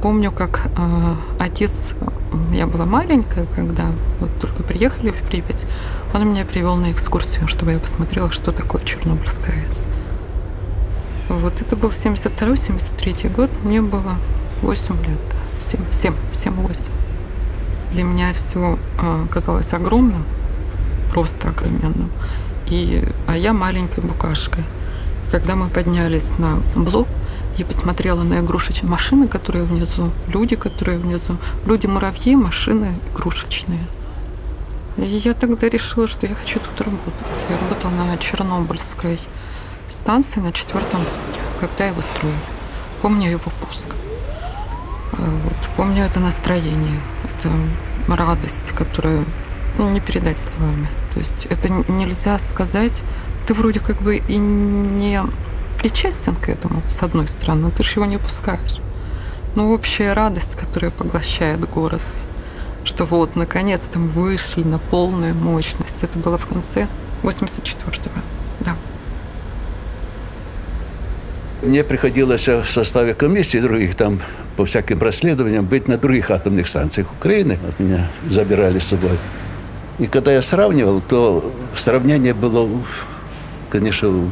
помню, как э, отец, я была маленькая, когда вот только приехали в Припять, он меня привел на экскурсию, чтобы я посмотрела, что такое Чернобыльская АЭС. Вот это был 72-73 год, мне было 8 лет, да, 7, 7-8. Для меня все э, казалось огромным, просто огроменным. И, а я маленькой букашкой. Когда мы поднялись на блок, я посмотрела на игрушечные машины, которые внизу, люди, которые внизу. Люди-муравьи, машины игрушечные. И я тогда решила, что я хочу тут работать. Я работала на Чернобыльской станции на четвертом блоке, когда его строили. Помню его пуск. Э, вот, помню это настроение, это радость, которую ну, не передать словами. То есть это нельзя сказать. Ты вроде как бы и не причастен к этому, с одной стороны, но ты же его не пускаешь. Ну, общая радость, которая поглощает город. Что вот, наконец-то мы вышли на полную мощность. Это было в конце 84-го. Да. Мне приходилось в составе комиссии других там по всяким расследованиям быть на других атомных станциях Украины. Вот меня забирали с собой. И когда я сравнивал, то сравнение было, конечно,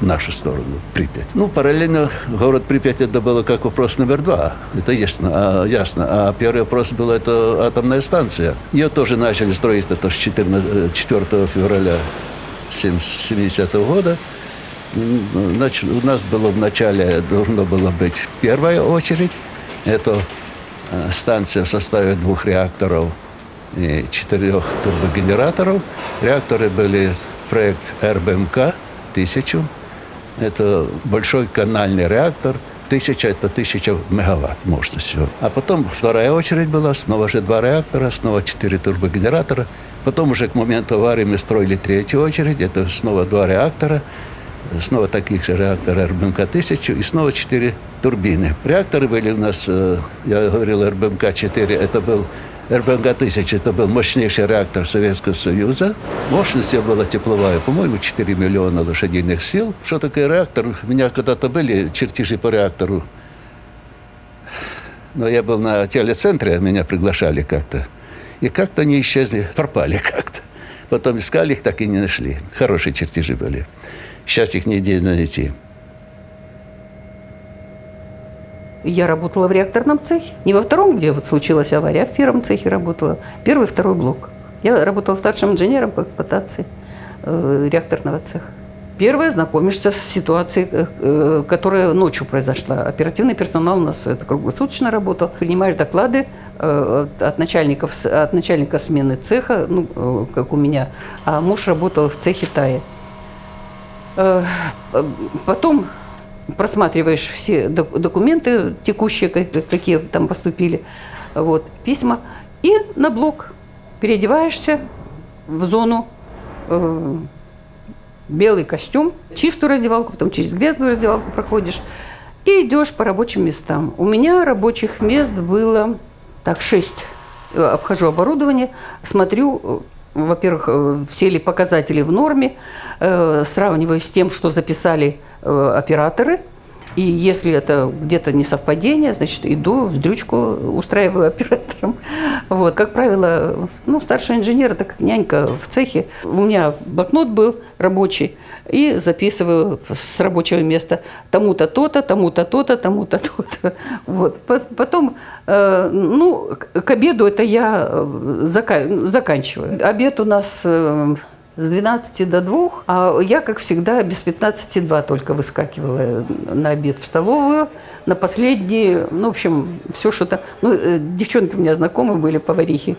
нашу сторону, Припять. Ну, параллельно город Припять это было как вопрос номер два. Это ясно. А, ясно. а первый вопрос был это атомная станция. Ее тоже начали строить это с 14, 4 февраля 70 -го года. Значит, у нас было в начале, должно было быть первая очередь. Это э, станция в составе двух реакторов и четырех турбогенераторов. Реакторы были проект РБМК 1000. Это большой канальный реактор. Тысяча – это тысяча мегаватт мощностью. А потом вторая очередь была, снова же два реактора, снова четыре турбогенератора. Потом уже к моменту аварии мы строили третью очередь, это снова два реактора – снова таких же реакторов РБМК-1000 и снова четыре турбины. Реакторы были у нас, э, я говорил, РБМК-4, это был РБМК-1000, это был мощнейший реактор Советского Союза. Мощность его была тепловая, по-моему, 4 миллиона лошадиных сил. Что такое реактор? У меня когда-то были чертежи по реактору. Но я был на телецентре, меня приглашали как-то. И как-то они исчезли, пропали как-то. Потом искали их, так и не нашли. Хорошие чертежи были. Сейчас их нигде найти. Я работала в реакторном цехе. Не во втором, где вот случилась авария, а в первом цехе работала. Первый, второй блок. Я работала старшим инженером по эксплуатации э, реакторного цеха. Первое, знакомишься с ситуацией, э, э, которая ночью произошла. Оперативный персонал у нас это круглосуточно работал. Принимаешь доклады э, от, начальников, от начальника смены цеха, ну, э, как у меня, а муж работал в цехе ТАИ. Э, потом просматриваешь все документы текущие, какие там поступили, вот, письма, и на блок переодеваешься в зону э, белый костюм, чистую раздевалку, потом через грязную раздевалку проходишь и идешь по рабочим местам. У меня рабочих мест было так шесть. Обхожу оборудование, смотрю во-первых, э, все ли показатели в норме, э, сравниваю с тем, что записали э, операторы. И если это где-то не совпадение, значит, иду в дрючку, устраиваю оператором. Вот. Как правило, ну, старший инженер, это как нянька в цехе. У меня блокнот был рабочий, и записываю с рабочего места тому-то то-то, тому-то то-то, тому-то то-то. Вот. Потом, э, ну, к обеду это я заканчиваю. Обед у нас э, с 12 до 2, а я, как всегда, без 15 2 только выскакивала на обед в столовую. На последние, ну, в общем, все что-то... Ну, э, девчонки у меня знакомые были, поварихи.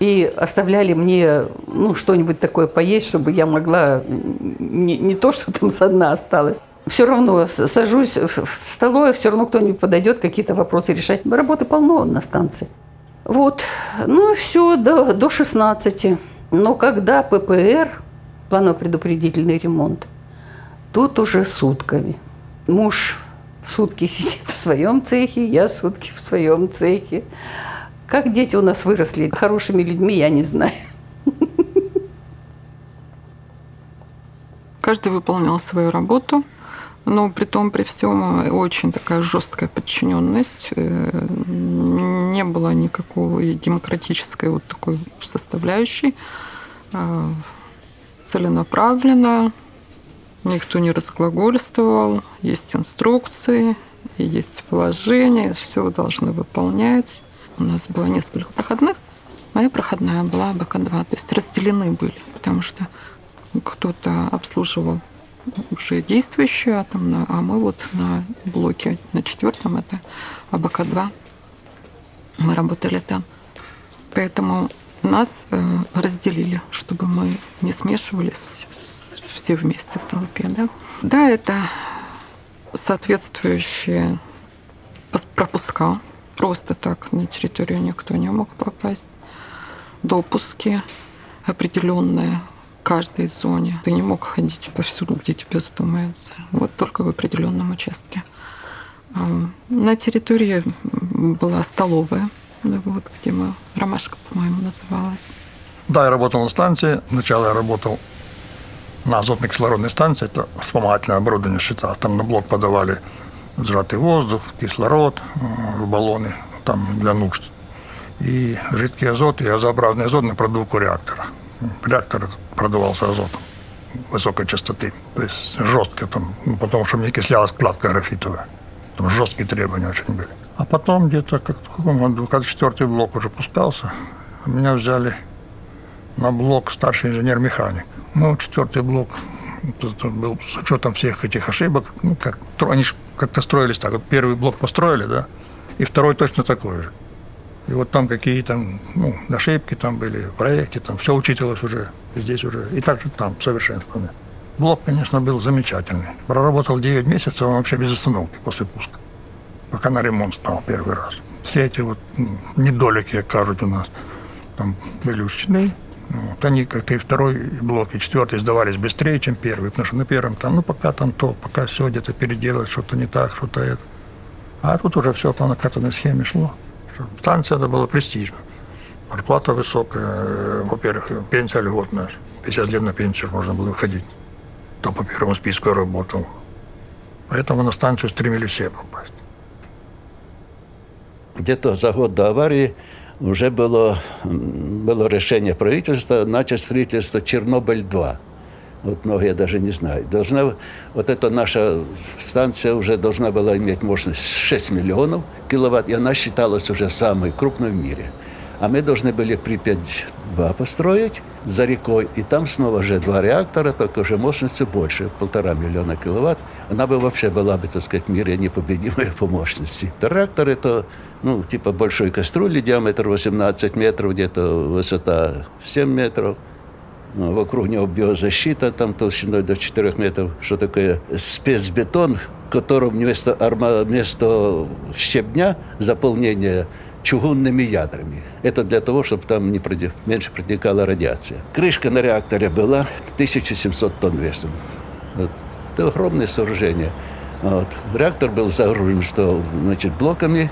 И оставляли мне ну, что-нибудь такое поесть, чтобы я могла не, не то, что там со дна осталось. Все равно сажусь в столовую, все равно кто-нибудь подойдет, какие-то вопросы решать. Работы полно на станции. Вот. Ну, все, до, до 16. Но когда ППР, планово-предупредительный ремонт, тут уже сутками. Муж сутки сидит в своем цехе, я сутки в своем цехе. Как дети у нас выросли хорошими людьми, я не знаю. Каждый выполнял свою работу. Но при том, при всем, очень такая жесткая подчиненность. Э, не было никакой демократической вот такой составляющей. Э, целенаправленно, никто не разглагольствовал, есть инструкции, есть положение, все должны выполнять. У нас было несколько проходных. Моя проходная была БК-2, то есть разделены были, потому что кто-то обслуживал уже действующую атомную, а мы вот на блоке на четвертом, это АБК-2, мы работали там. Поэтому нас э, разделили, чтобы мы не смешивались все вместе в толпе. Да, да это соответствующие пропуска. Просто так на территорию никто не мог попасть. Допуски определенные каждой зоне. Ты не мог ходить повсюду, где тебе вздумается. Вот только в определенном участке. На территории была столовая, вот, где мы, ромашка, по-моему, называлась. Да, я работал на станции. Сначала я работал на азотной кислородной станции, это вспомогательное оборудование считалось. Там на блок подавали сжатый воздух, кислород э, в баллоны, там для нужд. И жидкий азот, и газообразный азот на продувку реактора реактор продувался азотом высокой частоты. То есть жестко там, ну, потому что мне кислялась кладка графитовая. Там жесткие требования очень были. А потом где-то, как в каком году, когда четвертый блок уже пускался, меня взяли на блок старший инженер-механик. Ну, четвертый блок был с учетом всех этих ошибок, ну, как, они же как-то строились так. Вот первый блок построили, да, и второй точно такой же. И вот там какие-то ну, ошибки там были, в проекте, там все учитывалось уже, здесь уже, и также там совершенствование. Блок, конечно, был замечательный. Проработал 9 месяцев, он вообще без остановки после пуска, пока на ремонт стал первый раз. Все эти вот недолики, кажут у нас, там были учтены. Вот, они, как и второй блок, и четвертый сдавались быстрее, чем первый, потому что на первом там, ну, пока там то, пока все где-то переделать, что-то не так, что-то это. А тут уже все по накатанной схеме шло. Станция это было престижно. Зарплата высокая. Э, во-первых, пенсия льготная. 50 лет на пенсию можно было выходить. То по первому списку я работал. Поэтому на станцию стремились все попасть. Где-то за год до аварии уже было, было решение правительства начать строительство Чернобыль-2. Вот многие даже не знают. Должна, вот эта наша станция уже должна была иметь мощность 6 миллионов киловатт, и она считалась уже самой крупной в мире. А мы должны были Припять-2 построить за рекой, и там снова же два реактора, только уже мощностью больше, полтора миллиона киловатт. Она бы вообще была бы, так сказать, в мире непобедимой по мощности. Реактор это, ну, типа большой кастрюли, диаметр 18 метров, где-то высота 7 метров – вокруг него биозащита, там толщиной до 4 метров. Что такое спецбетон, в котором вместо, арма, вместо щебня заполнение чугунными ядрами. Это для того, чтобы там не проди... меньше протекала радиация. Крышка на реакторе была 1700 тонн весом. Вот. Это огромное сооружение. Вот. Реактор был загружен что, значит, блоками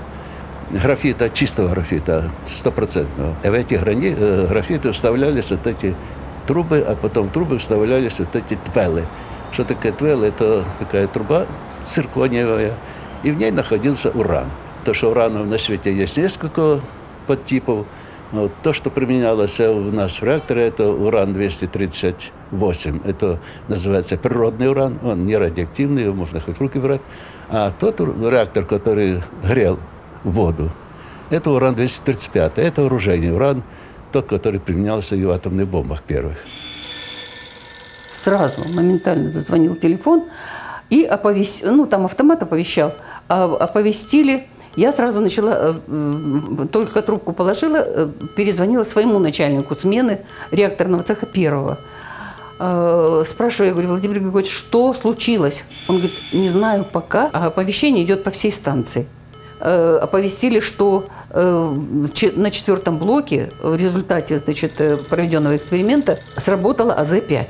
графита, чистого графита, стопроцентного. И в эти грани... Э, графиты вставлялись вот эти трубы, а потом в трубы вставлялись вот эти твелы. Что такое твел? Это такая труба циркониевая, и в ней находился уран. То, что уранов на свете есть несколько подтипов, вот. То, что применялось у нас в реакторе, это уран-238. Это называется природный уран, он не радиоактивный, его можно хоть в руки брать. А тот реактор, который грел воду, это уран-235, это оружейный уран – тот, который применялся и в атомных бомбах первых. Сразу, моментально зазвонил телефон и оповестил, ну там автомат оповещал, а оповестили я сразу начала, э, только трубку положила, э, перезвонила своему начальнику смены реакторного цеха первого. Э, спрашиваю, я говорю, Владимир Григорьевич, что случилось? Он говорит, не знаю пока, а оповещение идет по всей станции. Э, оповестили, что э, на четвертом блоке в результате значит, э, проведенного эксперимента сработала АЗ-5.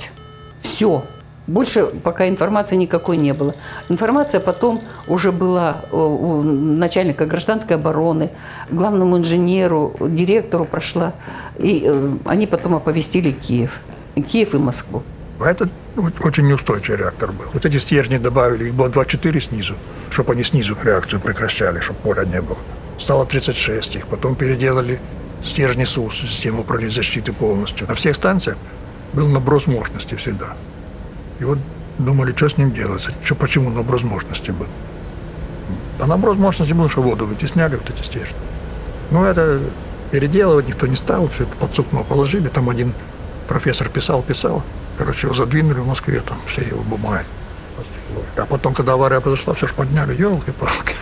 Все. Больше пока информации никакой не было. Информация потом уже была у начальника гражданской обороны, главному инженеру, директору прошла. И они потом оповестили Киев. Киев и Москву. А это очень неустойчивый реактор был. Вот эти стержни добавили, их было 24 снизу, чтобы они снизу реакцию прекращали, чтобы поля не было. Стало 36 их, потом переделали стержни СУС, систему управления защиты полностью. На всех станциях был наброс мощности всегда. И вот думали, что с ним делать, что, почему наброс мощности был. А наброс мощности был, что воду вытесняли вот эти стержни. Ну, это переделывать никто не стал, все это под сукно положили. Там один профессор писал, писал. Короче, его задвинули в Москве, там все его бумаги. А потом, когда авария произошла, все же подняли, елки-палки.